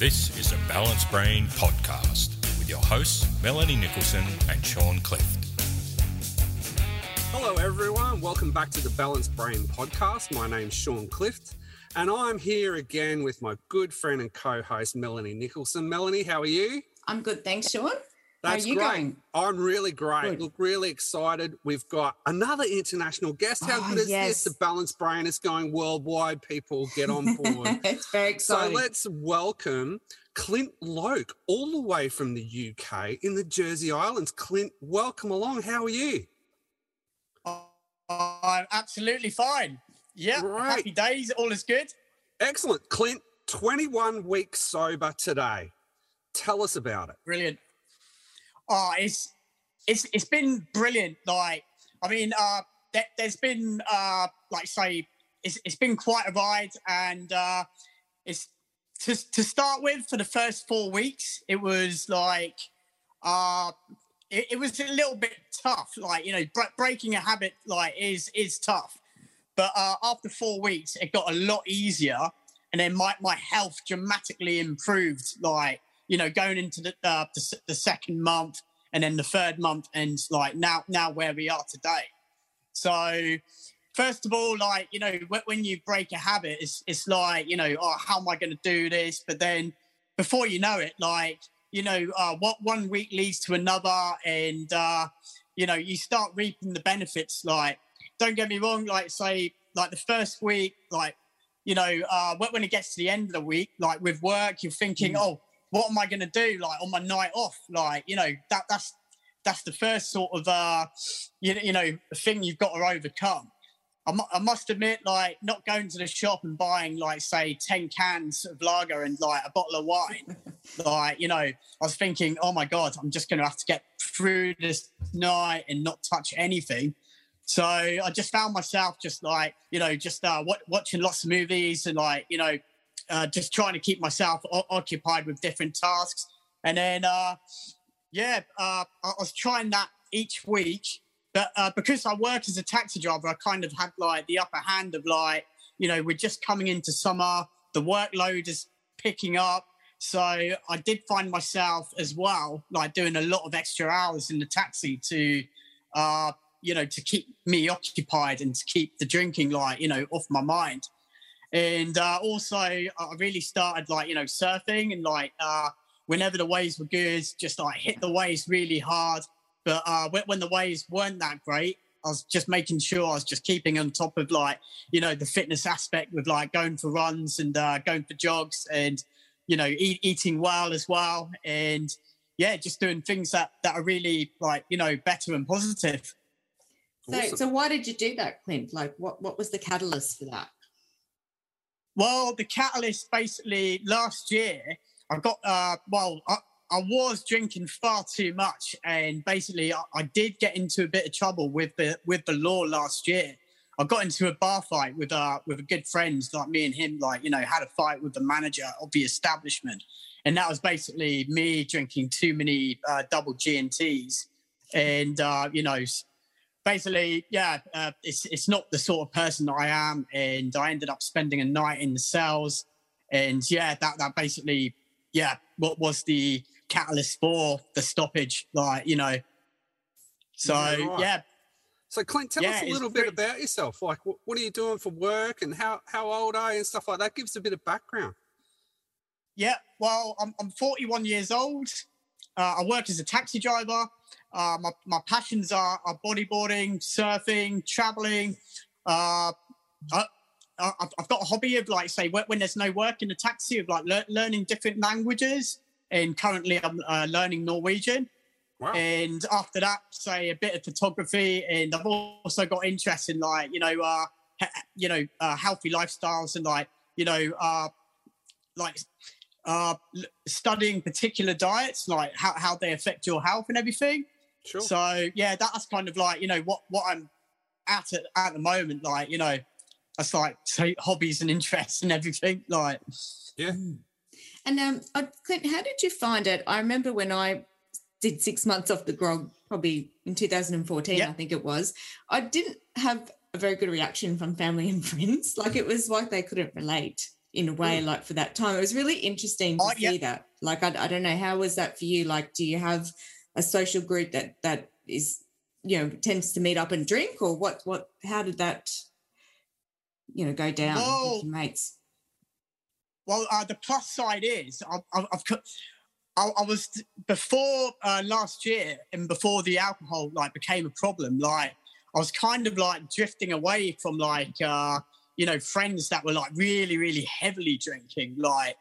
This is a Balanced Brain podcast with your hosts, Melanie Nicholson and Sean Clift. Hello, everyone. Welcome back to the Balanced Brain podcast. My name's Sean Clift, and I'm here again with my good friend and co host, Melanie Nicholson. Melanie, how are you? I'm good. Thanks, Sean. That's How are you great. going? I'm really great. Good. Look, really excited. We've got another international guest. How Oh, good is yes. this? The Balanced Brain is going worldwide. People get on board. it's very exciting. so let's welcome Clint Loke, all the way from the UK in the Jersey Islands. Clint, welcome along. How are you? Oh, I'm absolutely fine. Yeah, Right. happy days. All is good. Excellent. Clint, 21 weeks sober today. Tell us about it. Brilliant. Oh, it's it's it's been brilliant. Like, I mean, uh, there, there's been uh, like say, it's it's been quite a ride, and uh, it's to to start with for the first four weeks, it was like, uh, it, it was a little bit tough. Like, you know, bre- breaking a habit like is is tough. But uh, after four weeks, it got a lot easier, and then my my health dramatically improved. Like, you know, going into the uh, the, the second month, and then the third month, and like now now where we are today. So, first of all, like you know, when, you break a habit, it's it's like you know, oh, how am I going to do this? But then, before you know it, like you know, uh, what one week leads to another, and uh, you know, you start reaping the benefits. Like, don't get me wrong, like say, like the first week, like you know, uh, when when it gets to the end of the week, like with work, you're thinking, oh, what am I going to do? Like on my night off, like you know, that that's that's the first sort of uh, you, you know thing you've got to overcome. I, mu- I must admit, like not going to the shop and buying like say ten cans of lager and like a bottle of wine. like you know, I was thinking, oh my god, I'm just going to have to get through this night and not touch anything. So I just found myself just like you know just uh, wa- watching lots of movies and like you know uh, just trying to keep myself o- occupied with different tasks. And then uh, yeah, uh, I was trying that each week. But uh, because I work as a taxi driver, I kind of had like the upper hand of like, you know, we're just coming into summer, the workload is picking up. So I did find myself as well, like doing a lot of extra hours in the taxi to, uh, you know, to keep me occupied and to keep the drinking, like, you know, off my mind. And uh, also, I really started like, you know, surfing and like, uh, whenever the waves were good, just like hit the waves really hard. But uh, when, when the waves weren't that great, I was just making sure I was just keeping on top of like, you know, the fitness aspect with like going for runs and uh, going for jogs and, you know, eat, eating well as well. And yeah, just doing things that, that are really like, you know, better and positive. so, Awesome. so why did you do that, Clint? Like, what, what was the catalyst for that? Well, the catalyst basically last year, I got, uh, well, I, I was drinking far too much, and basically, I, I did get into a bit of trouble with the with the law last year. I got into a bar fight with uh with a good friend, like me and him, like you know, had a fight with the manager of the establishment, and that was basically me drinking too many uh, double G and Ts, and uh, you know, basically, yeah, uh, it's it's not the sort of person that I am, and I ended up spending a night in the cells, and yeah, that that basically, yeah, what was the catalyst for the stoppage, like you know. So Yeah, right. yeah, So, Clint, tell Yeah, us a little bit about yourself. Like, what, what are you doing for work and how, how old are you and stuff like that? Give us a bit of background. Yeah, well, I'm, I'm 41 years old. Uh, I work as a taxi driver. Uh, my, my passions are, are bodyboarding, surfing, traveling. Uh, I, I've got a hobby of like, say, when, there's no work in the taxi, of like lear- learning different languages. And currently, I'm uh, learning Norwegian. Wow. And after that, say a bit of photography, and I've also got interest in like you know, uh, you know, uh, healthy lifestyles and like you know, uh, like uh, studying particular diets, like how, how they affect your health and everything. Sure. So yeah, that's kind of like you know what what I'm at at, at the moment. Like you know, that's like say hobbies and interests and everything. Like yeah. And um, Clint, how did you find it? I remember when I did six months off the grog, probably in 2014, Yeah. I think it was. I didn't have a very good reaction from family and friends. Like it was like they couldn't relate. in a way, like for that time. It was really interesting to Oh, see yeah. that. Like, I, I don't know, how was that for you? Like, do you have a social group that that is, you know, tends to meet up and drink, or what? What? How did that, you know, go down Well, with your mates? Well, uh, the plus side is I've, I've, I've I, I was before uh, last year and before the alcohol like became a problem. Like I was kind of like drifting away from like uh, you know friends that were like really really heavily drinking. Like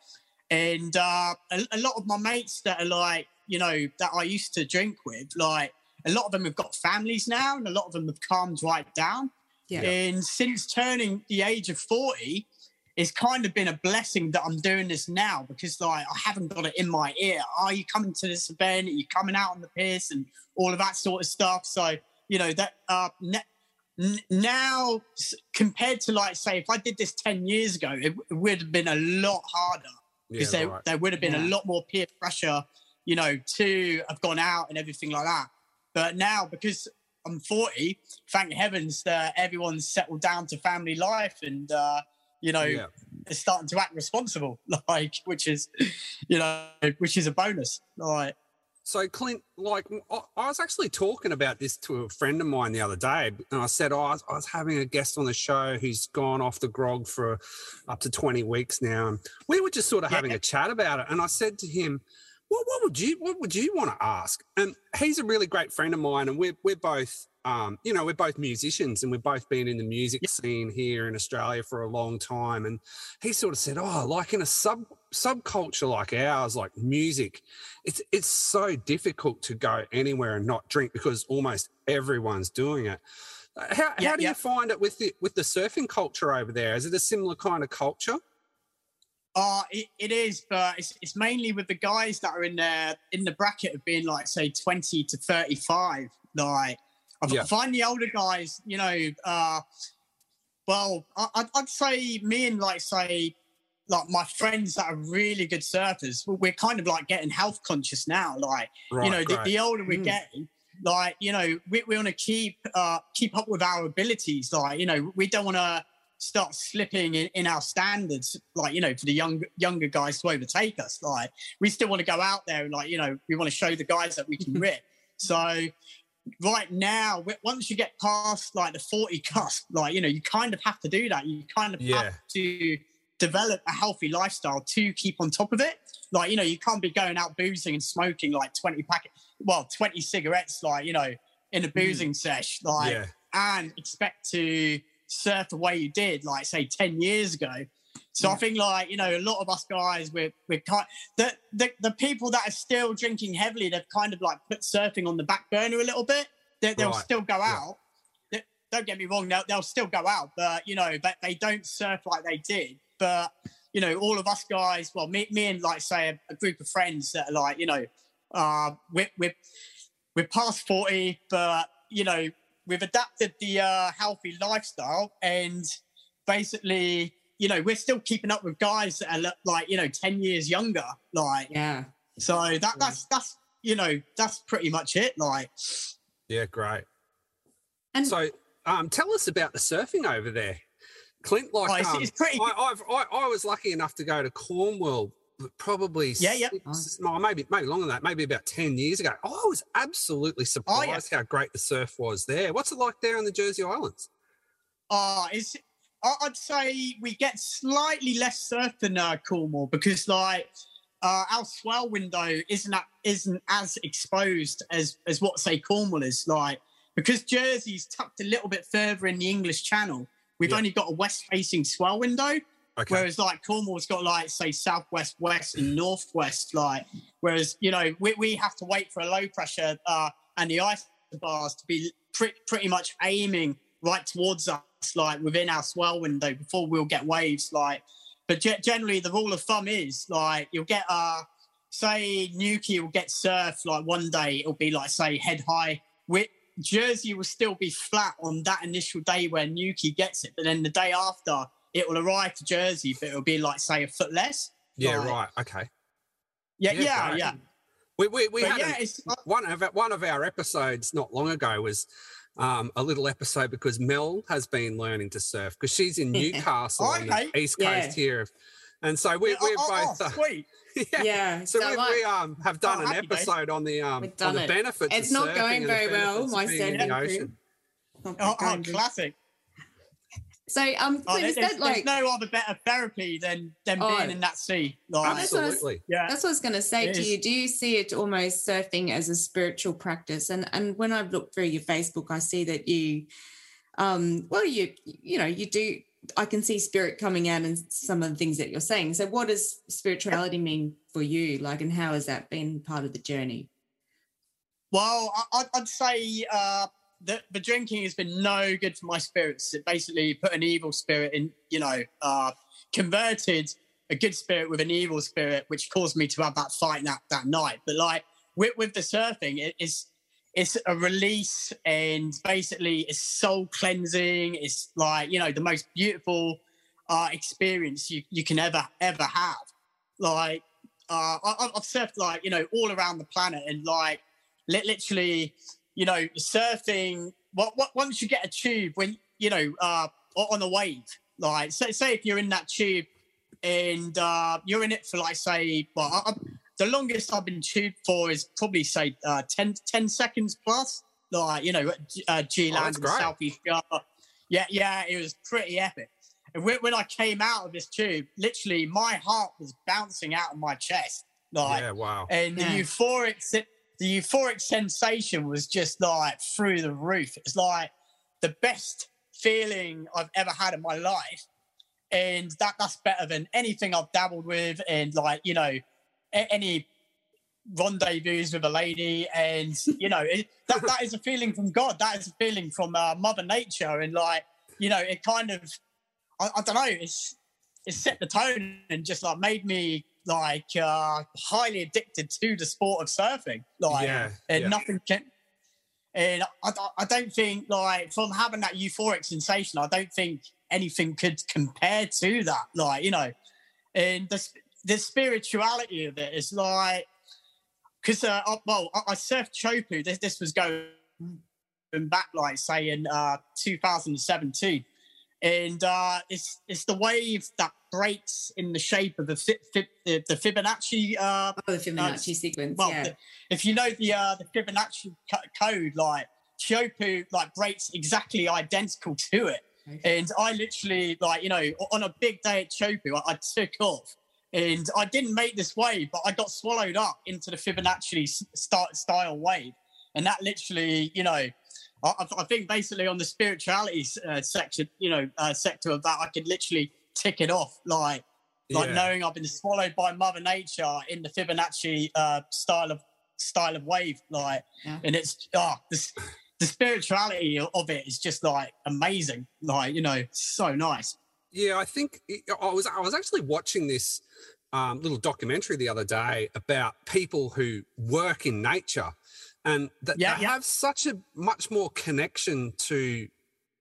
and uh, a, a lot of my mates that are like you know that I used to drink with like a lot of them have got families now and a lot of them have calmed right down. Yeah. And since turning the age of 40, it's kind of been a blessing that I'm doing this now because like I haven't got it in my ear. Are you coming to this event? Are you coming out on the piss and all of that sort of stuff? So, you know, that uh ne- n- now compared to like say if I did this 10 years ago, it, w- it would have been a lot harder because Yeah, there, right. there would have been Yeah. a lot more peer pressure, you know, two have gone out and everything like that. But now, because I'm 40, thank heavens that everyone's settled down to family life and, uh, you know, Yeah. is starting to act responsible, like, which is, you know, which is a bonus. Like, So Clint, like I was actually talking about this to a friend of mine the other day, and I said oh, I, was, having a guest on the show who's gone off the grog for up to twenty weeks now, and we were just sort of Yeah. having a chat about it. And I said to him, "What, what would you what would you want to ask?" And he's a really great friend of mine, and we're we're both. Um, you know, we're both musicians and we've both been in the music scene here in Australia for a long time. And he sort of said, Oh, like in a sub subculture like ours, like music, it's it's so difficult to go anywhere and not drink because almost everyone's doing it. Uh, How, Yeah, how do yeah. you find it with the with the surfing culture over there? Is it a similar kind of culture? Uh, it, it is, but it's, it's mainly with the guys that are in there in the bracket of being like say twenty to thirty five. Like I Yeah. find the older guys, you know, uh, well, I, I'd, I'd say me and like say like my friends that are really good surfers, we- we're kind of like getting health conscious now. Like Right, you know, the, the older we're Mm. getting, like you know, we, we want to keep uh, keep up with our abilities. Like you know, we don't want to start slipping in, in our standards. Like you know, for the young younger guys to overtake us. Like we still want to go out there and like you know, we want to show the guys that we can rip. So right now, once you get past like the forty cusp, like you know, you kind of have to do that. You kind of Yeah. have to develop a healthy lifestyle to keep on top of it. Like, you know, you can't be going out boozing and smoking like 20 packet, well, 20 cigarettes, like, you know, in a mm. boozing sesh, like, yeah, and expect to surf the way you did, like, say, 10 years ago. So I think, like, you know, a lot of us guys, we're, we're kind the, the, the people that are still drinking heavily, they've kind of like put surfing on the back burner a little bit. They, they'll Right. still go Yeah. out. They- don't get me wrong, they'll, they'll still go out, but, you know, but they don't surf like they did. But, you know, all of us guys, well, me, me and like say a, a group of friends that are like, you know, uh, we're, we're, we're past 40, but, you know, we've adapted the uh, healthy lifestyle and basically, you know, we're still keeping up with guys that are like, you know, 10 years younger. Like, Yeah. so that, that's, that's, you know, that's pretty much it. Like, yeah, great. And So, um, tell us about the surfing over there, Clint. Like, Oh, it's- um, it's pretty- I, I've, I, I was lucky enough to go to Cornwall, probably Yeah, yeah. six, maybe maybe longer than that, maybe about ten years ago. I was absolutely Oh, yeah. surprised how great the surf was there. What's it like there in the Jersey Islands? Uh, it's, I'd say we get slightly less surf than uh, Cornwall because, like, uh, our swell window isn't isn't as exposed as as what say Cornwall is. Like, because Jersey's tucked a little bit further in the English Channel, we've Yeah. only got a west facing swell window. Okay, Whereas like Cornwall's got like say southwest, west, and northwest. Like whereas you know we, we have to wait for a low pressure uh, and the ice bars to be pre- pretty much aiming right towards us, like within our swell window before we'll get waves. Like, but ge- generally the rule of thumb is like you'll get uh say Newquay will get surf like one day it'll be like say head high. Wi- Jersey will still be flat on that initial day where Newquay gets it, but then the day after it will arrive to Jersey, but it'll be like say a foot less. yeah, like- right, okay. Yeah, Yeah, yeah, yeah. We we, we But had yeah, a- it's one of our, one of our episodes not long ago was um, a little episode because Mel has been learning to surf because she's in Newcastle on Okay. the east Yeah. coast here. And so we, Oh, we're oh, both. oh, uh, sweet. yeah. Yeah. So, So we, like- we um, have done Oh, an happy days. episode on the um on the it. benefits. It's of not going very well, my being in the surfing ocean. Oh, oh, classic. So um, Oh, Clint, there- is there's, that there's no other better therapy than than Oh. being in that sea. Like, That's what I was- yeah. That's what I was going to say It to is. you. Do you see it almost surfing as a spiritual practice? And and when I've looked through your Facebook, I see that you, um, well, you you know you do. I can see spirit coming out in some of the things that you're saying. So, what does spirituality mean for you? Like, and how has that been part of the journey? Well, I, I'd- I'd say uh, the, the drinking has been no good for my spirits. It basically put an evil spirit in, you know, uh, converted a good spirit with an evil spirit, which caused me to have that fight that, that night. But like with, with the surfing, it is it's a release and basically it's soul cleansing. It's like, you know, the most beautiful uh, experience you, you can ever, ever have. Like, uh, I, I've surfed like, you know, all around the planet and like, li- literally, you know, surfing. What, what once you get a tube when you know uh, on a wave, like say, say if you're in that tube and uh, you're in it for like say, well, I, I, the longest I've been tube for is probably say uh, 10, 10 seconds plus. Like you know, uh, G Oh, land that's in the southeast Java. Yeah, yeah, it was pretty epic. And when, when I came out of this tube, literally my heart was bouncing out of my chest. Like yeah, wow. and the euphoric se- the euphoric sensation was just like through the roof. It's like the best feeling I've ever had in my life, and that that's better than anything I've dabbled with, and like you know, a- any rendezvous with a lady, and you know, it, that that is a feeling from God. That is a feeling from uh, Mother Nature, and like you know, it kind of I, I don't know, it's it set the tone and just like made me like uh highly addicted to the sport of surfing like yeah, and yeah. nothing can and I, I- don't think like from having that euphoric sensation i don't think anything could compare to that like you know and the, the spirituality of it is like because uh, I, well I, I surfed chopu this, this was going back like say in uh 2017 and uh, it's it's the wave that breaks in the shape of the fi- fi- the, the Fibonacci. Uh, Oh, the Fibonacci sequence. well, yeah. the- if you know the uh, the Fibonacci co- code, like Chopu, like breaks exactly identical to it. Okay. And I literally, like you know, on a big day at Chopu, I, I took off, and I didn't make this wave, but I got swallowed up into the Fibonacci s- style, style wave, and that literally, you know. I, I- I think basically on the spirituality uh, section, you know, uh, sector of that, I could literally tick it off, like like Yeah. knowing I've been swallowed by Mother Nature in the Fibonacci uh, style of style of wave, like, Yeah. and it's oh, the, the spirituality of it is just like amazing, like you know, so nice. Yeah, I think it- I was I was actually watching this um, little documentary the other day about people who work in nature, and that Yeah, they yeah. have such a much more connection to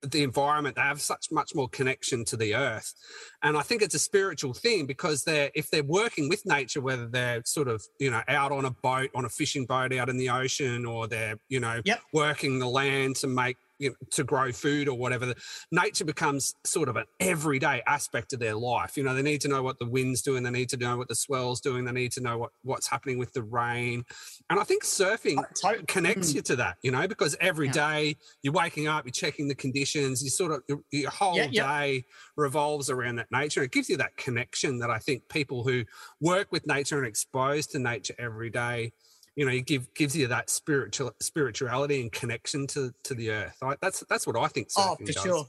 the environment. They have such much more connection to the earth, and I think it's a spiritual thing because they're if they're working with nature, whether they're sort of you know out on a boat on a fishing boat out in the ocean, or they're you know Yep. working the land to make you know, to grow food or whatever. Nature becomes sort of an everyday aspect of their life. You know, they need to know what the wind's doing, they need to know what the swell's doing, they need to know what, what's happening with the rain. And I think surfing to- connects Mm. you to that, you know, because every Yeah. day you're waking up, you're checking the conditions, you sort of your, your whole Yeah, yeah. day revolves around that nature. It gives you that connection that I think people who work with nature and exposed to nature every day, you know, it give gives you that spiritual spirituality and connection to to the earth. I, that's that's what I think Oh, for does. sure.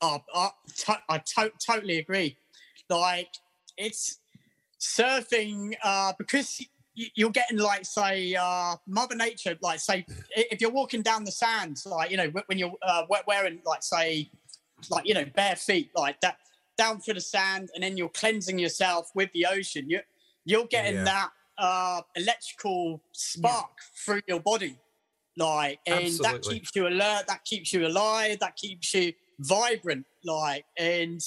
Oh, I, to- I to- totally agree. Like it's surfing uh, because you're getting like say uh, Mother Nature. Like say if you're walking down the sands, like you know when you're uh, wearing like say like you know bare feet like that down through the sand, and then you're cleansing yourself with the ocean. You you're getting Yeah. that uh, electrical spark through your body. Like, and that keeps you alert, that keeps you alive, that keeps you vibrant. Like, and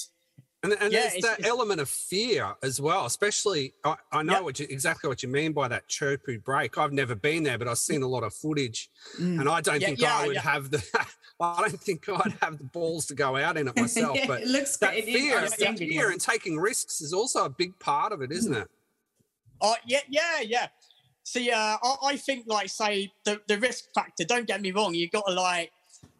And, and Yeah, there's it's- that it's- element of fear as well, especially I, I know Yep. what you, exactly what you mean by that Chopu break. I've never been there, but I've seen a lot of footage, Mm. and I don't Yeah, think yeah, I would yeah. have the. I don't think I'd have the balls to go out in it myself. But it looks that great. fear, I've seen that fear, and taking risks is also a big part of it, isn't it? Oh yeah, yeah, yeah. See, uh, I, I think like say the, the risk factor. Don't get me wrong. you've got to like,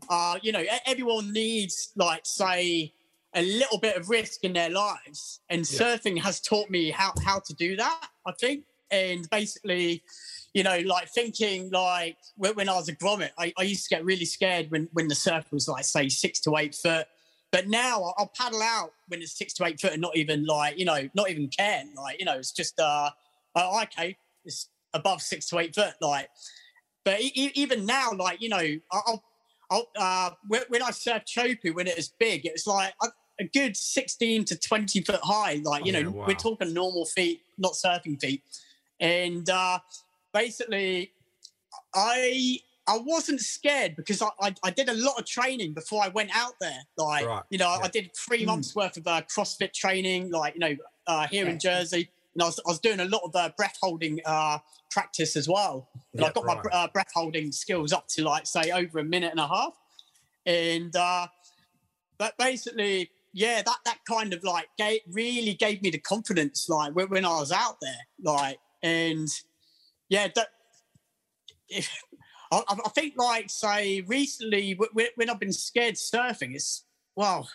uh, you know, everyone needs like say a little bit of risk in their lives, and Yeah. surfing has taught me how how to do that. I think, and basically, you know, like thinking like when, when I was a grommet, I, I used to get really scared when when the surf was like say six to eight foot. But now I'll- I'll paddle out when it's six to eight foot and not even like, you know, not even care. Like, you know, it's just, uh, oh, okay, it's above six to eight foot. Like, but even now, like, you know, I'll, I'll, uh, when, when I surfed Chopu, when it was big, it was like a, a good 16 to 20 foot high. Like, you Oh, know, yeah, wow. we're talking normal feet, not surfing feet. And uh, basically, I I wasn't scared because I, I, I did a lot of training before I went out there. Like, Right, you know, yeah. I did three Mm. months worth of uh, CrossFit training, like, you know, uh, here in Jersey. And I was, I was doing a lot of uh, breath holding uh, practice as well. And Yeah, I got right. my uh, breath holding skills up to like, say, over a minute and a half. And, uh, but basically, yeah, that, that kind of like gave, really gave me the confidence, like when, when I was out there, like, and yeah, that, if, I, think like say recently wh- wh- when I've been scared surfing, it's well,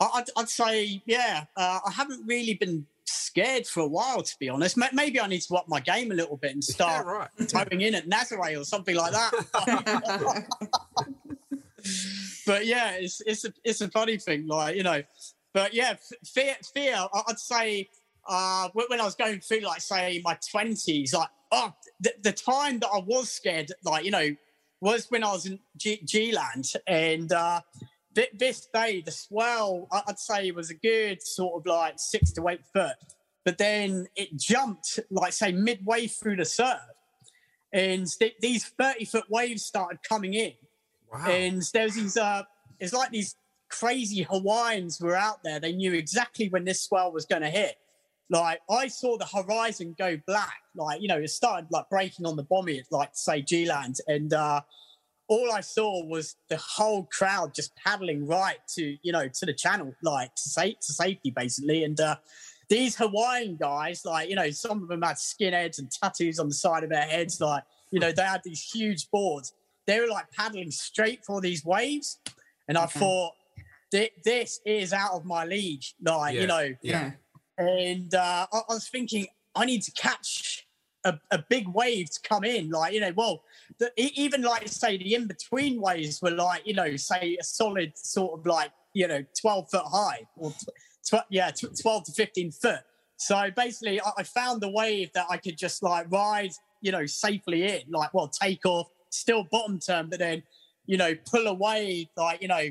I'd, I'd say yeah, uh, I haven't really been scared for a while to be honest. Maybe I need to up my game a little bit and Yeah, start right. towing in at Nazare or something like that. but yeah, it's it's a it's a funny thing, like you know. But yeah, fear fear. I'd say uh, when I was going through, like say my twenties, like oh, the, the time that I was scared, like you know, was when I was in G, G land, and uh, this day the swell, I'd say was a good sort of like six to eight foot, but then it jumped like say midway through the surf, and th- these thirty foot waves started coming in. Wow. and there's these uh it's like these crazy hawaiians were out there. They knew exactly when this swell was going to hit. Like i saw the horizon go black like you know it started like breaking on the at like say g-land and uh all i saw was the whole crowd just paddling right to you know to the channel like to, sa- to safety basically and uh these hawaiian guys like you know some of them had skinheads and tattoos on the side of their heads like you know they had these huge boards they were like paddling straight for these waves. And I Okay. thought, this is out of my league. Like, Yeah. you know, Yeah. and uh, I, I was thinking, I need to catch a, a big wave to come in. Like, you know, well, the, even like, say, the in between waves were like, you know, say a solid sort of like, you know, 12 foot high or, tw- yeah, tw- 12 to 15 foot. So basically, I, I found the wave that I could just like ride, you know, safely in, like, well, take off, still bottom turn, but then, you know, pull away, like, you know,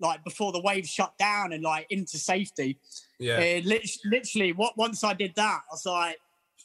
like before the wave shut down and like into safety. Yeah. Literally, what once I did that, I was like,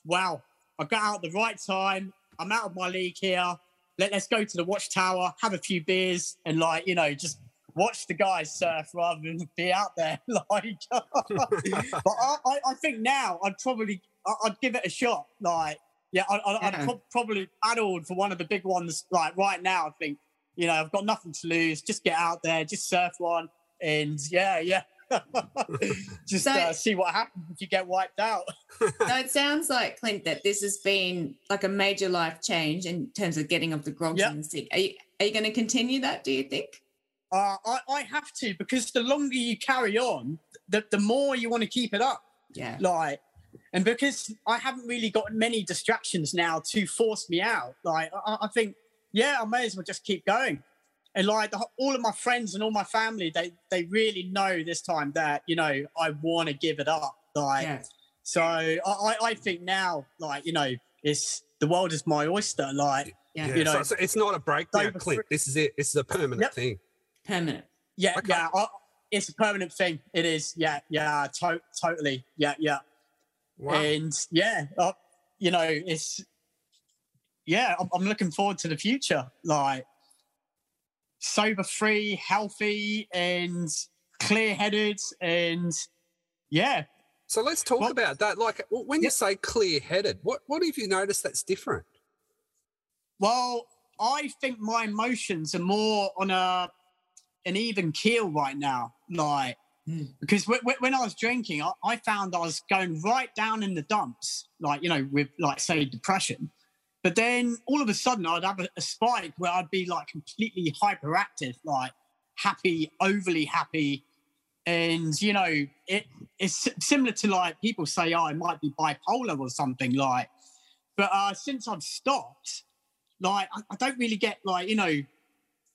wow, I got out the right time. I'm out of my league here. Let, let's go to the watchtower, have a few beers, and like, you know, just watch the guys surf rather than be out there. like, but I, I, I think now I'd probably I- I'd give it a shot. Like, yeah, I, I, I'd Yeah. prob- probably paddled for one of the big ones. Like right now, I think you know I've got nothing to lose. Just get out there, just surf one, and yeah, yeah. just So- uh, see what happens if you get wiped out. so it sounds like Clint that this has been like a major life change in terms of getting off the grogs Yep. and sick. Are you, are you going to continue that? Do you think? Uh, I, I have to because the longer you carry on, the, the more you want to keep it up. Yeah. Like, and because I haven't really got many distractions now to force me out, like, I, I think, yeah, I may as well just keep going. And like the, all of my friends and all my family, they they really know this time that you know I want to give it up. Like, Yeah. so I, I I think now, like you know, it's the world is my oyster. Like, Yeah. Yeah, you know, so, so it's not a breakdown, over Clint. This is it. This is a permanent Yep. thing. Permanent. Yeah, Okay. yeah. I, it's a permanent thing. It is. Yeah, yeah. To- totally. Yeah, yeah. Wow. And yeah, uh, you know, it's yeah. I'm, I'm looking forward to the future. Like sober free, healthy, and clear headed, and yeah. So let's talk Well- about that. Like w- when you Yep. say clear-headed, what what have you noticed that's different? Well, I think my emotions are more on a an even keel right now. Like Mm. because w- w- when I was drinking, I-, I found I was going right down in the dumps. Like you know, with like say depression. But then all of a sudden, I'd have a, a spike where I'd be like completely hyperactive, like happy, overly happy, and you know, it it's similar to like people say, "Oh, I might be bipolar or something." Like, but uh, since I've stopped, like I, I don't really get like you know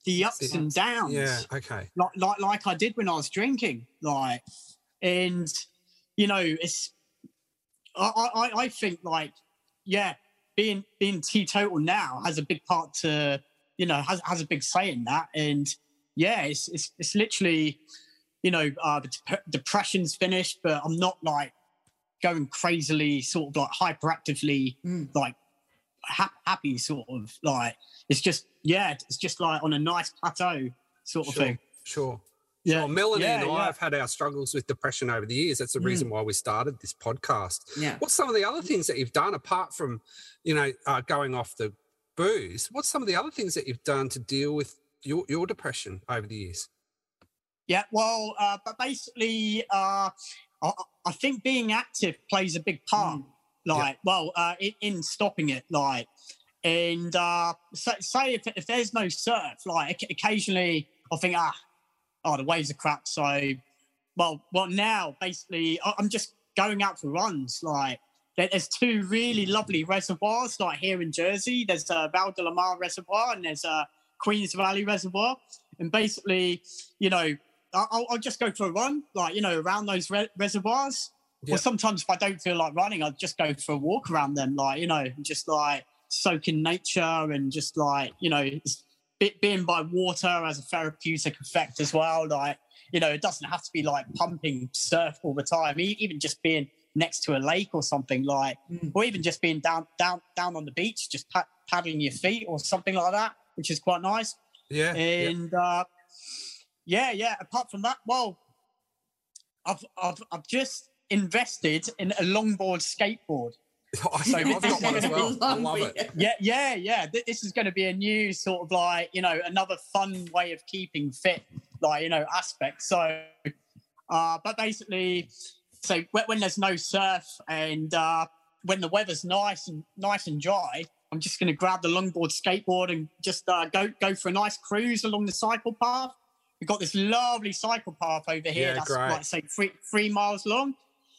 the ups and downs Yeah. Okay. like like like I did when I was drinking like and you know it's I I, I think like yeah being being teetotal now has a big part to you know has, has a big say in that and yeah it's it's, it's literally you know uh the dep- depression's finished but I'm not like going crazily sort of like hyperactively Mm. like ha- happy sort of like it's just yeah it's just like on a nice plateau sort of Sure. thing Sure. Yeah Well, Melanie yeah, and I yeah. have had our struggles with depression over the years. That's the Mm. reason why we started this podcast. Yeah. What's some of the other things that you've done apart from, you know, uh, going off the booze? What's some of the other things that you've done to deal with your, your depression over the years? Yeah, well, uh, but basically, uh, I, I think being active plays a big part. Like, well, uh, in, in stopping it, like, and uh, so, say if, if there's no surf, like, occasionally I think, ah, oh, the waves are crap. So, well, well, now basically I'm just going out for runs. Like, there's two really lovely reservoirs, like here in Jersey. There's a Val de la Mare Reservoir and there's a Queens Valley Reservoir. And basically, you know, I'll, I'll just go for a run, like, you know, around those re- reservoirs. Yeah. Or sometimes if I don't feel like running, I'll just go for a walk around them, like, you know, just like soak in nature and just like, you know, it's, being by water has a therapeutic effect as well. Like, you know, it doesn't have to be like pumping surf all the time. Even just being next to a lake or something like, Mm. or even just being down, down, down on the beach, just pa- paddling your feet or something like that, which is quite nice. Yeah. yeah. And uh, yeah, yeah. Apart from that, well, I've I've I've just invested in a longboard skateboard. I, I've got one as well. I love it. Yeah, yeah, yeah. This is going to be a new sort of like you know another fun way of keeping fit, like you know aspect. So, uh, but basically, so when, when there's no surf and uh, when the weather's nice and nice and dry, I'm just going to grab the longboard skateboard and just uh, go go for a nice cruise along the cycle path. We've got this lovely cycle path over here Yeah, that's great. like say three three miles long.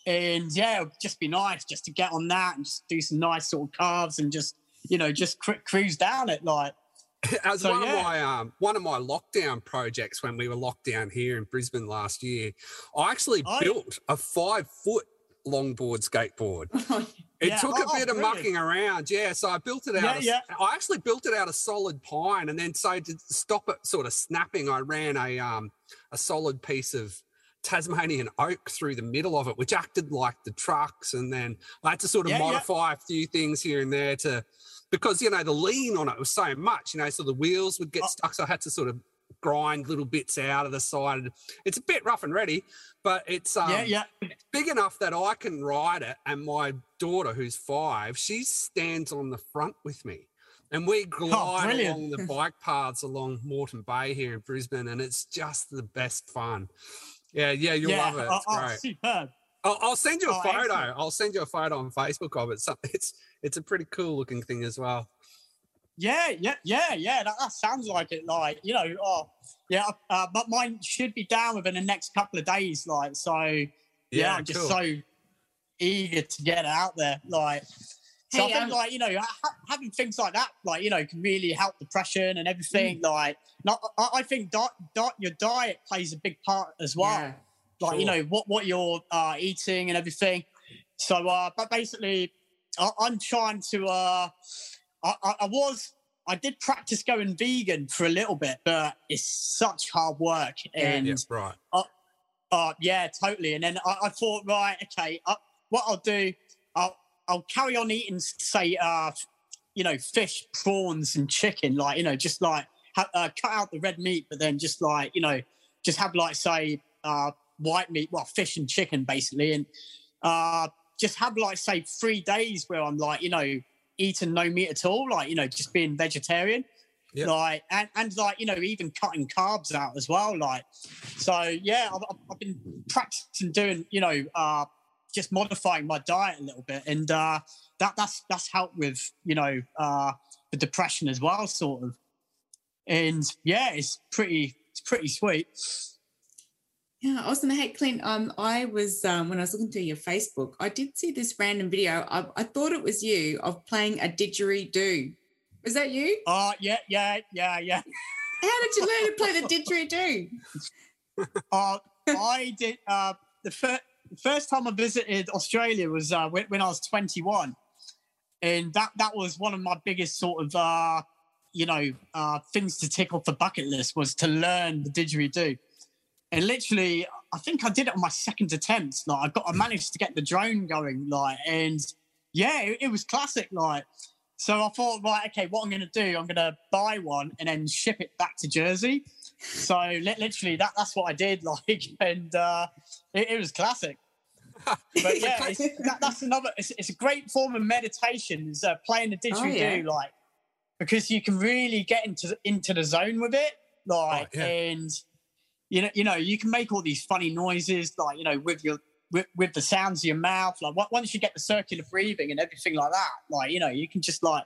And yeah, it'd just be nice just to get on that and just do some nice sort of carves and just you know just cru- cruise down it like As So, one yeah. of my um, one of my lockdown projects when we were locked down here in Brisbane last year, I actually Oh, yeah. built a five foot longboard skateboard. It Yeah, took oh, a oh, bit of brilliant. mucking around, yeah. So I built it out. Yeah, of, yeah. I actually built it out of solid pine, and then so to stop it sort of snapping, I ran a um a solid piece of Tasmanian oak through the middle of it, which acted like the trucks, and then I had to sort of Yeah, yeah. modify a few things here and there to because you know the lean on it was so much, you know, so the wheels would get Oh. stuck. So I had to sort of grind little bits out of the side. It's a bit rough and ready, but it's um, yeah yeah it's big enough that I can ride it, and my daughter, who's five, she stands on the front with me, and we glide brilliant. along the bike paths along Moreton Bay here in Brisbane, and it's just the best fun. Yeah, yeah, you'll yeah love it. oh, oh, superb I'll, I'll send you a Oh, photo. excellent. I'll send you a photo on Facebook of it. So it's it's a pretty cool looking thing as well. Yeah, yeah, yeah, yeah. That, that sounds like it. Like you know, oh, yeah. Uh, but mine should be down within the next couple of days. Like so, yeah. I'm just so eager to get it out there. Like, so I think um, like you know, ha- having things like that, like you know, can really help depression and everything. Like, not, I, I think di- di- your diet plays a big part as well Yeah. like you know what what you're uh, eating and everything. So, uh, but basically, I, I'm trying to. Uh, I, I, I was. I did practice going vegan for a little bit, but it's such hard work. And Yeah, right. uh, yeah, totally. And then I, I thought, right, okay, uh, what I'll do, I'll I'll carry on eating, say, uh, you know, fish, prawns, and chicken. Like, you know, just like ha- uh, cut out the red meat, but then just like, you know, just have like say, uh, white meat, well, fish and chicken basically, and uh, just have like say three days where I'm like, you know, eating no meat at all, like you know, just being vegetarian. Yep. Like and, and like you know even cutting carbs out as well like so yeah I've, I've- I've been practicing doing you know uh just modifying my diet a little bit and uh that that's that's helped with you know uh the depression as well sort of and yeah it's pretty it's pretty sweet Yeah, I was hey Clint. Um, I was um when I was looking through your Facebook, I did see this random video. I, I thought it was you of playing a didgeridoo. Was that you? uh yeah yeah yeah yeah How did you learn to play the didgeridoo? uh i did uh the fir- first time i visited australia was uh when, when i was 21 and that that was one of my biggest sort of uh you know uh things to tick off the bucket list was to learn the didgeridoo. And literally i think i did it on my second attempt. Like i got i managed to get the drone going like and yeah it, it was classic like. So i thought right okay what i'm gonna do i'm gonna buy one and then ship it back to jersey so li- literally that that's what i did like and uh it, it was classic but yeah, it's, that, that's another. It's, it's a great form of meditation. Is uh, playing the didgeridoo, yeah. like because you can really get into into the zone with it, like, yeah. and you know, you know, you can make all these funny noises, like you know, with your with, with the sounds of your mouth. Like once you get the circular breathing and everything like that, like you know, you can just like.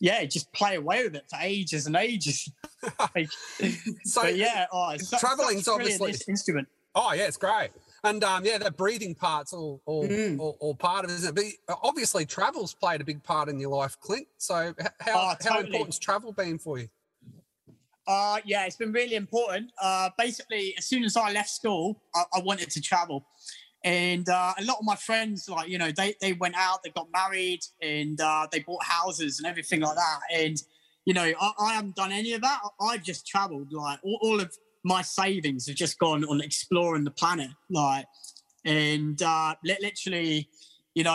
Yeah, just play away with it for ages and ages. Like, So yeah, oh, it's traveling's obviously- ins- instrument. Oh yeah, it's great. And um, yeah, that breathing part's all all, Mm. all, all part of it, isn't it? But obviously, travel's played a big part in your life, Clint. So how, Oh, how totally. important's travel been for you? Uh, yeah, it's been really important. Uh, basically, as soon as I left school, I, I wanted to travel. And uh, a lot of my friends, like, you know, they, they went out, they got married, and uh, they bought houses and everything like that. And, you know, I, I haven't done any of that. I've just traveled. Like, all, all of my savings have just gone on exploring the planet. Like, and uh, li- literally, you know,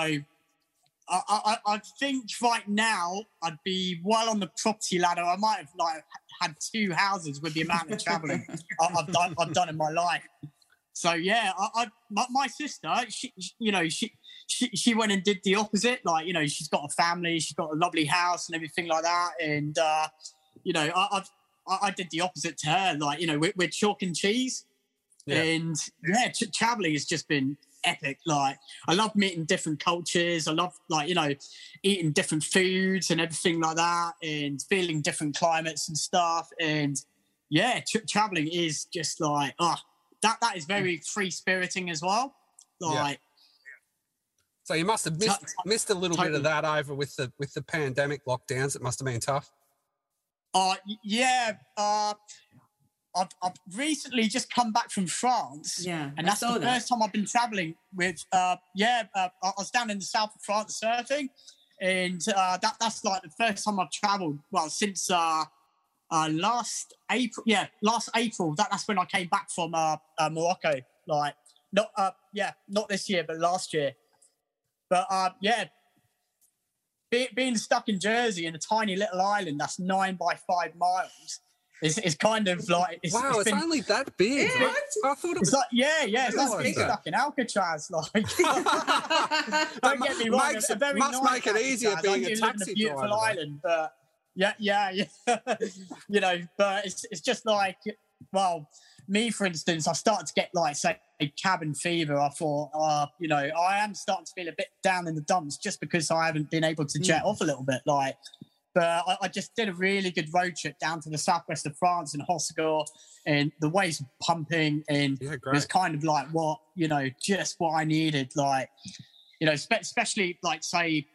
I, I, I think right now I'd be well on the property ladder. I might have like had two houses with the amount of traveling I've done. I've done in my life. So yeah, I, I my, my sister, she, you know, she, she she went and did the opposite. Like you know, she's got a family, she's got a lovely house and everything like that. And uh, you know, I, I've I, I did the opposite to her. Like you know, we're, we're chalk and cheese. Yeah. And yeah, t- traveling has just been epic. Like I love meeting different cultures. I love like you know eating different foods and everything like that, and feeling different climates and stuff. And yeah, tra- traveling is just like oh, that that is very free spiriting as well. Yeah. So you must have missed T- missed a little bit of that over with the with the pandemic lockdowns. It must have been tough. uh yeah, uh, I've I've recently just come back from France. Yeah, and that's the that. first time I've been traveling with. Uh, yeah, uh, I was down in the south of France surfing, and uh, that that's like the first time I've travelled. Well, since uh, uh, last April. Yeah, last April. That that's when I came back from uh, uh, Morocco. Like not uh, yeah, not this year, but last year. But uh, yeah. Be, being stuck in Jersey in a tiny little island that's nine by five miles is, is kind of like it's, wow, it's it's been, only that big. Yeah. I thought it was. like, yeah, yeah, it's like stuck in Alcatraz. Like, don't get me wrong, makes a it- very must nice make it easier Alcatraz. I being a do live in taxi beautiful driver, island, but yeah, yeah, yeah. you know, but it's it's just like, well, me for instance, I started to get like say cabin fever. I thought, uh, you know, I am starting to feel a bit down in the dumps just because I haven't been able to jet off a little bit, like. But I, I just did a really good road trip down to the southwest of France in Hossegor, and the waves pumping, and Yeah, it was kind of like what you know just what i needed like you know spe- especially like say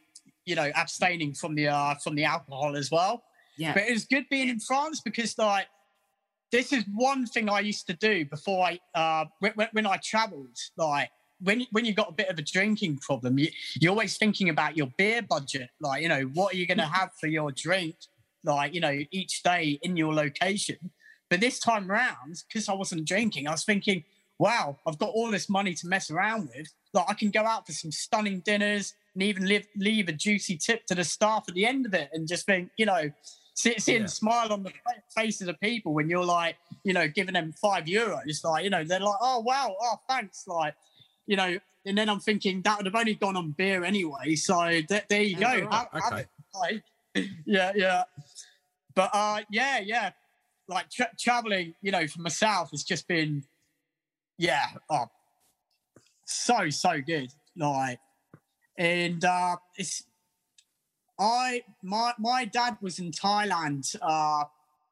you know abstaining from the uh from the alcohol as well yeah. but it was good being in france because like this is one thing i used to do before i uh when, when- i traveled like when, when you've got a bit of a drinking problem, you, you're always thinking about your beer budget. Like, you know, what are you going to have for your drink? Like, you know, each day in your location. But this time round, because I wasn't drinking, I was thinking, wow, I've got all this money to mess around with. Like I can go out for some stunning dinners and even leave, leave a juicy tip to the staff at the end of it and just think, you know, see, seeing Yeah. smile on the faces of people when you're like, you know, giving them five euros, like, you know, they're like, oh wow, oh thanks, like, you know. And then I'm thinking that would have only gone on beer anyway. So th- there you go. Yeah, right, Have- have okay. it, like, yeah, yeah. But uh, yeah, yeah. Like tra- traveling, you know, for myself has just been, yeah, oh, so so good. Like, and uh, it's I my my dad was in Thailand. Uh,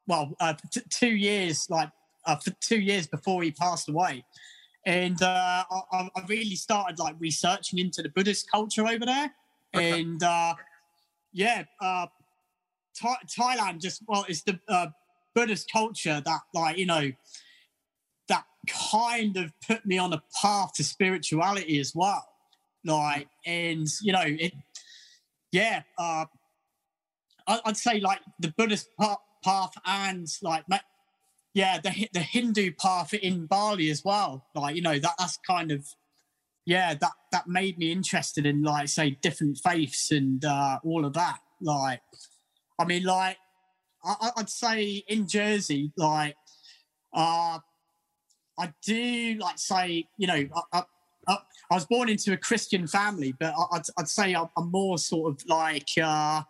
well, uh, t- two years like uh, for two years before he passed away, and uh, I, I really started like researching into the Buddhist culture over there, Okay. and uh, yeah, uh, Tha- Thailand just well, it's the uh, Buddhist culture that like you know kind of put me on a path to spirituality as well. Like, and you know, it, yeah, uh, I, I'd say like the Buddhist pa- path and like, yeah, the the Hindu path in Bali as well. Like, you know, that that's kind of, yeah, that that made me interested in like say different faiths and uh, all of that. Like, I mean, like, I- I'd say in Jersey, like, uh, I do like say, you know, I, I, I, was born into a Christian family, but I, I'd, I'd say I'm, I'm more sort of like, uh,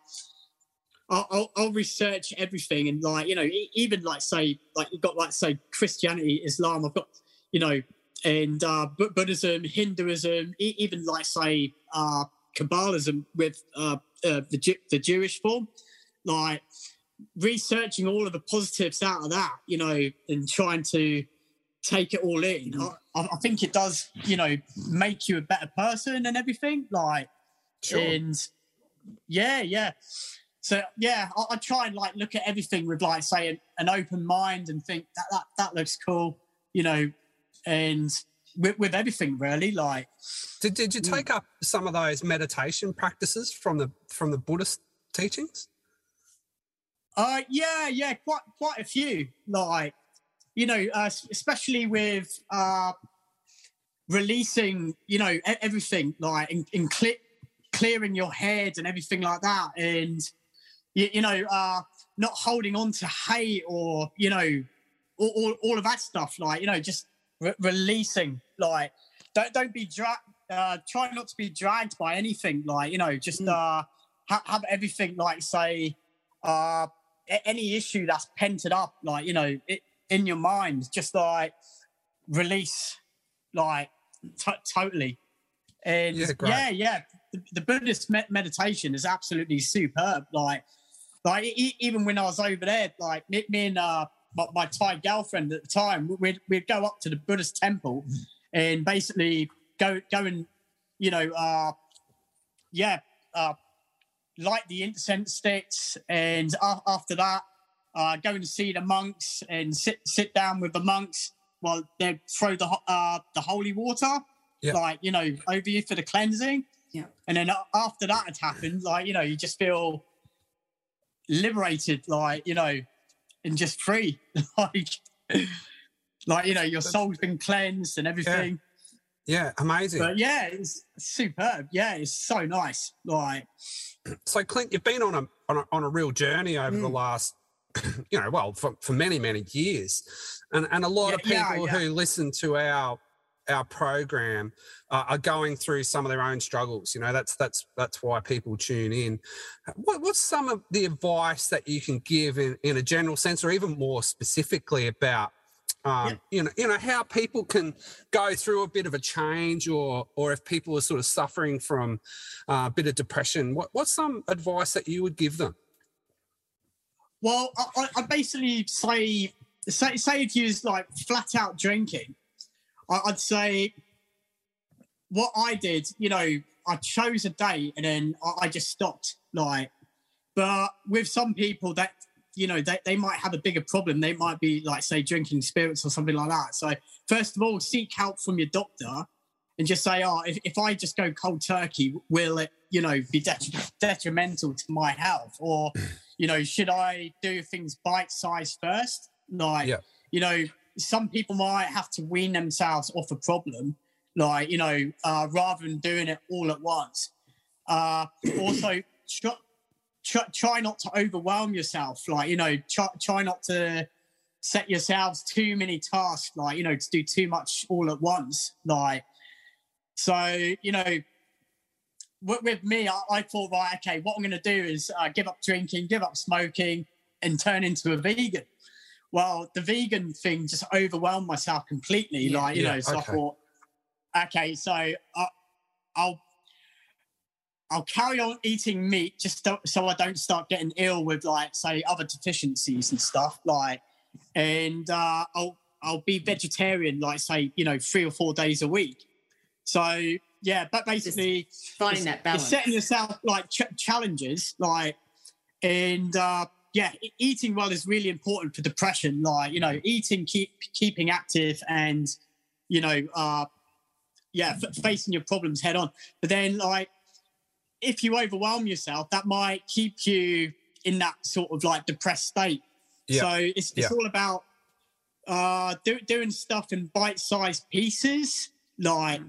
I'll, I'll, research everything and like, you know, even like say, like you've got like say Christianity, Islam, I've got, you know, and uh, Bu- Buddhism, Hinduism, even like say uh, Kabbalism with uh, uh, the Ju- the Jewish form, like researching all of the positives out of that, you know, and trying to take it all in. I, I think it does, you know, make you a better person and everything. Like, Sure. and yeah, yeah. So yeah, I, I try and like look at everything with like say an, an open mind and think that that that looks cool, you know, and with, with everything really, like Did, did you Mm. take up some of those meditation practices from the from the Buddhist teachings? Uh, yeah, yeah, quite quite a few. Like, you know, uh, especially with uh, releasing, you know, everything like in, in cle clearing your head and everything like that, and you, you know, uh, not holding on to hate or you know, all, all, all of that stuff. Like, you know, just re- releasing. Like, don't don't be dragged. Uh, try not to be dragged by anything. Like, you know, just Mm. uh, ha- have everything like say uh any issue that's pented up like you know it, in your mind just like release like t- totally. And Yeah, yeah yeah, The, the buddhist me- meditation is absolutely superb like like e- even when i was over there like me, me and uh my, my thai girlfriend at the time we'd, we'd go up to the buddhist temple and basically go go and you know uh yeah uh light the incense sticks, and a- after that, uh, go and see the monks and sit sit down with the monks while they throw the uh, the holy water, Yeah. like you know, over you for the cleansing. Yeah. And then after that had happened, like you know, you just feel liberated, like you know, and just free, like like you know, your soul's been cleansed and everything. Yeah, amazing. But yeah, it's superb. Yeah, it's so nice. Like. so Clint, you've been on a on a, on a real journey over the Mm. last, you know, well, for, for many many years, and and a lot Yeah, of people yeah, yeah. who listen to our our program uh, are going through some of their own struggles. You know, that's that's that's why people tune in. What, what's some of the advice that you can give in in a general sense, or even more specifically about? Um. You know, you know how people can go through a bit of a change, or or if people are sort of suffering from uh, a bit of depression. What, what's some advice that you would give them? Well, I, I- basically say, say, say if you was like flat out drinking, I, I'd say what I did, you know, I chose a day and then I, I just stopped. Like, but with some people that, you know, they, they might have a bigger problem. They might be like, say, drinking spirits or something like that. So, first of all, seek help from your doctor and just say, oh, if, if I just go cold turkey, will it, you know, be detri- detrimental to my health? Or, you know, should I do things bite sized first? Like, Yeah. you know, some people might have to wean themselves off a problem, like, you know, uh, rather than doing it all at once. Uh, also, try, try, try not to overwhelm yourself. Like you know, try, try not to set yourselves too many tasks. Like you know, to do too much all at once. Like so, you know. With, with me, I, I thought, right, okay, what I'm going to do is uh, give up drinking, give up smoking, and turn into a vegan. Well, the vegan thing just overwhelmed myself completely. Yeah. like, you Yeah, know, so okay. I thought, okay, so I, I'll I'll carry on eating meat just so, I don't start getting ill with like say other deficiencies and stuff. Like, and uh, I'll I'll be vegetarian, like say you know three or four days a week. So yeah, but basically Finding that balance. setting yourself like ch- challenges, like, and uh, yeah, eating well is really important for depression. Like, you know, eating, keep keeping active, and you know, uh, yeah, f- facing your problems head on. But then, like, if you overwhelm yourself, that might keep you in that sort of like depressed state. Yeah. So it's it's Yeah. all about uh, do, doing stuff in bite-sized pieces, like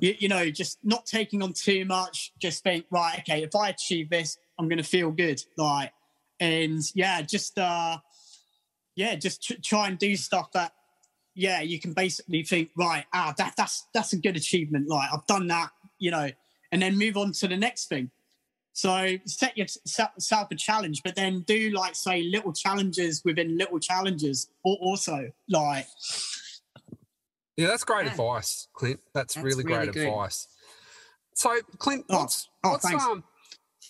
you, you know, just not taking on too much. Just think, right, okay, if I achieve this, I'm going to feel good. Like, and yeah, just uh, yeah, just tr- try and do stuff that, yeah, you can basically think, right, ah, that that's that's a good achievement. Like, I've done that, you know, and then move on to the next thing. So set yourself a challenge, but then do like say little challenges within little challenges. Or also, like Yeah, that's great Yeah. advice, Clint. That's, That's really, really great good. advice. So, Clint, Oh, what's oh, what's thanks. um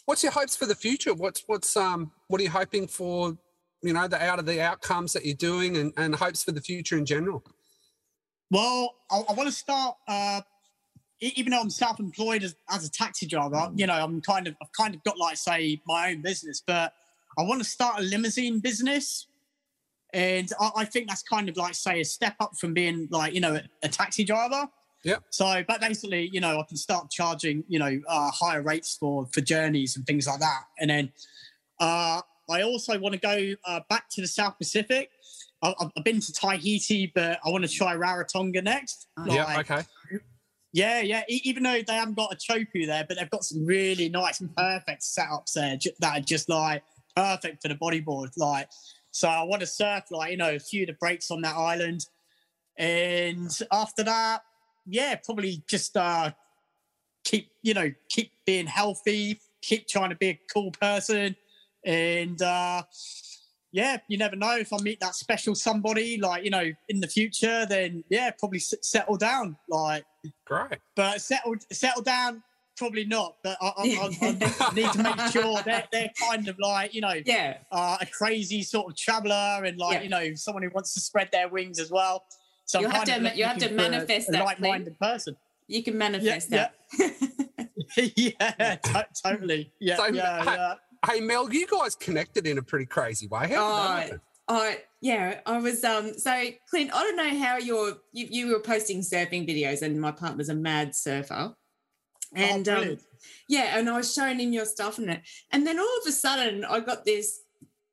what's your hopes for the future? What's what's um what are you hoping for? You know, the out of the outcomes that you're doing, and, and hopes for the future in general. Well, I, I want to start. Uh, even though I'm self-employed as, as a taxi driver, you know, I'm kind of I've kind of got like say my own business, but I want to start a limousine business, and I, I think that's kind of like say a step up from being like you know a, a taxi driver. Yeah. So, but basically, you know, I can start charging you know uh, higher rates for for journeys and things like that, and then uh, I also want to go uh, back to the South Pacific. I- I've I've been to Tahiti, but I want to try Rarotonga next. Oh, yeah. Okay. yeah, yeah. Even though they haven't got a chopu there, but they've got some really nice, and perfect setups there that are just like perfect for the bodyboard. Like, so I want to surf like you know a few of the breaks on that island, and after that, yeah, probably just uh keep you know keep being healthy, keep trying to be a cool person, and uh yeah, you never know if I meet that special somebody like you know in the future, then yeah, probably s- settle down like Great. but settle settle down probably not but I, I, I, I need to make sure they're, they're kind of like you know Yeah. uh, a crazy sort of traveler and like Yeah. you know someone who wants to spread their wings as well so You'll have to- you have to looking for a- manifest a, that, like-minded person You can manifest yeah. that. yeah to- totally yeah So, yeah, ha- yeah. Hey Mel, you guys connected in a pretty crazy way. How did that. Oh yeah, I was um so Clint, I don't know how you're you, you were posting surfing videos and my partner's a mad surfer. And oh, um, yeah, and I was showing him your stuff and it. And then all of a sudden I got this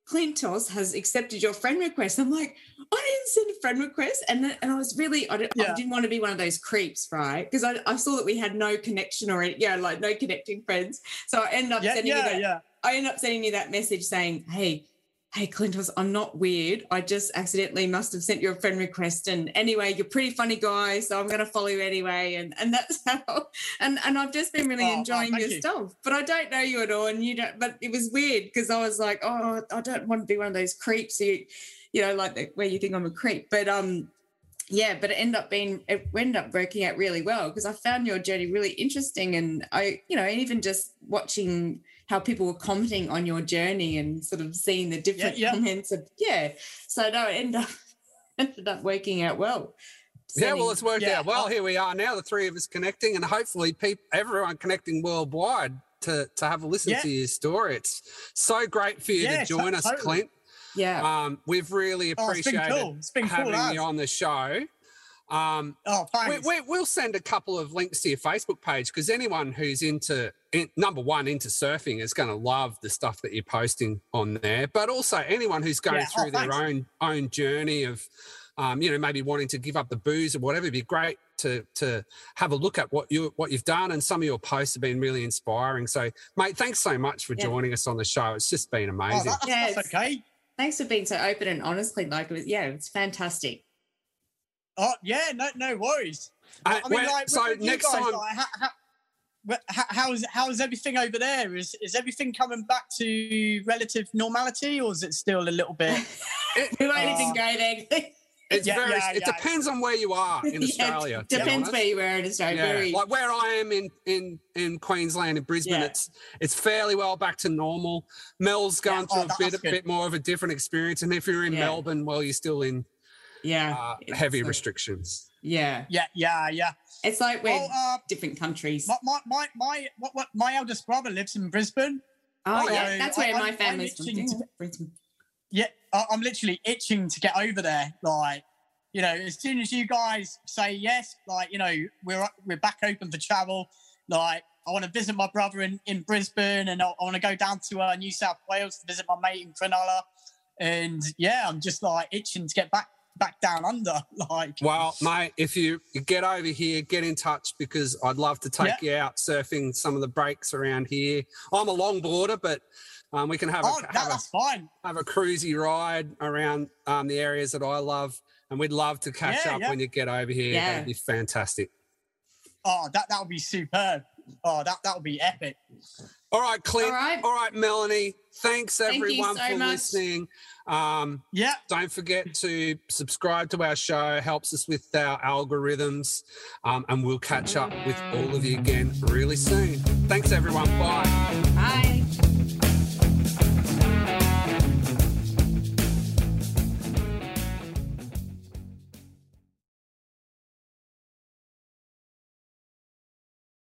Clintos has accepted your friend request. I'm like, I didn't send a friend request. And then, and I was really, I, didn't, I didn't want to be one of those creeps, right? Because I, I saw that we had no connection or, yeah, like no connecting friends. So I ended up yeah sending you that yeah I ended up sending you that message saying, "Hey, hey, Clintos, I'm not weird. I just accidentally must have sent you a friend request. And anyway, you're a pretty funny guy, so I'm going to follow you anyway." And and that's how. And and I've just been really Oh, oh, enjoying thank your you. stuff, but I don't know you at all, and you don't. But it was weird because I was like, "Oh, I don't want to be one of those creeps who, you know, like the, where you think I'm a creep." But um. Yeah, but it ended up being it ended up working out really well because I found your journey really interesting, and I, you know, even just watching how people were commenting on your journey and sort of seeing the different yeah. comments of yeah. So no, it ended up ended up working out well. Yeah, well, it's worked Yeah, out well. Here we are now, the three of us connecting, and hopefully, people, everyone connecting worldwide to to have a listen Yeah. to your story. It's so great for you Yeah, to join to- us, totally. Clint. yeah. Um, we've really oh it's been appreciated cool it's been having cool you on the show. Um, oh we, we, we'll send a couple of links to your Facebook page because anyone who's into in, number one into surfing is going to love the stuff that you're posting on there. But also anyone who's going Yeah, oh, through their own own journey of um, you know, maybe wanting to give up the booze or whatever, it'd be great to to have a look at what you what you've done. And some of your posts have been really inspiring. So, mate, thanks so much for Yeah. joining us on the show. It's just been Oh, amazing. that, Yeah, that's it's- okay. Thanks for being so open and honestly. Like, it was, yeah, it's fantastic. Oh, yeah, no, no worries. Uh, I mean, well, like, so next guys, time, like, how, how, how's how's everything over there? Is is everything coming back to relative normality, or is it still a little bit? We won't Uh, it's yeah, very. yeah, it yeah. depends on where you are in Australia. Depends where you are in Australia. Yeah, Very, like where I am in in in Queensland in Brisbane, it's it's fairly well back to normal. Mel's Yeah, going oh, through a bit a bit more of a different experience, and if you're in. Melbourne, well, you're still in yeah. uh, heavy like- restrictions. Yeah. Yeah, yeah, yeah. It's like we're Well, uh, different countries. my my my my, what, what, my eldest brother lives in Brisbane. Oh, I- yeah. I- That's where I- my I'm family's from. to- Brisbane. Yeah, I, I'm literally itching to get over there. Like, you know, as soon as you guys say yes, like, you know, we're we're back open for travel. Like, I want to visit my brother in, in Brisbane, and I, I want to go down to uh, New South Wales to visit my mate in Cronulla. And yeah, I'm just like itching to get back back down under. Like, Well, mate, if you you get over here, get in touch because I'd love to take you out surfing some of the breaks around here. I'm a longboarder, but um, we can have oh, a, that, have, a that's fine. have a cruisy ride around um, the areas that I love, and we'd love to catch Yeah, up yeah. when you get over here. Yeah. That'd be fantastic. Oh, that that would be superb. Oh, that that would be epic. All right, Clint. All right. All right, Melanie. Thanks Thank everyone so for much. listening. Um, Yeah. don't forget to subscribe to our show. Helps us with our algorithms, um, and we'll catch up with all of you again really soon. Thanks, everyone. Bye. Bye.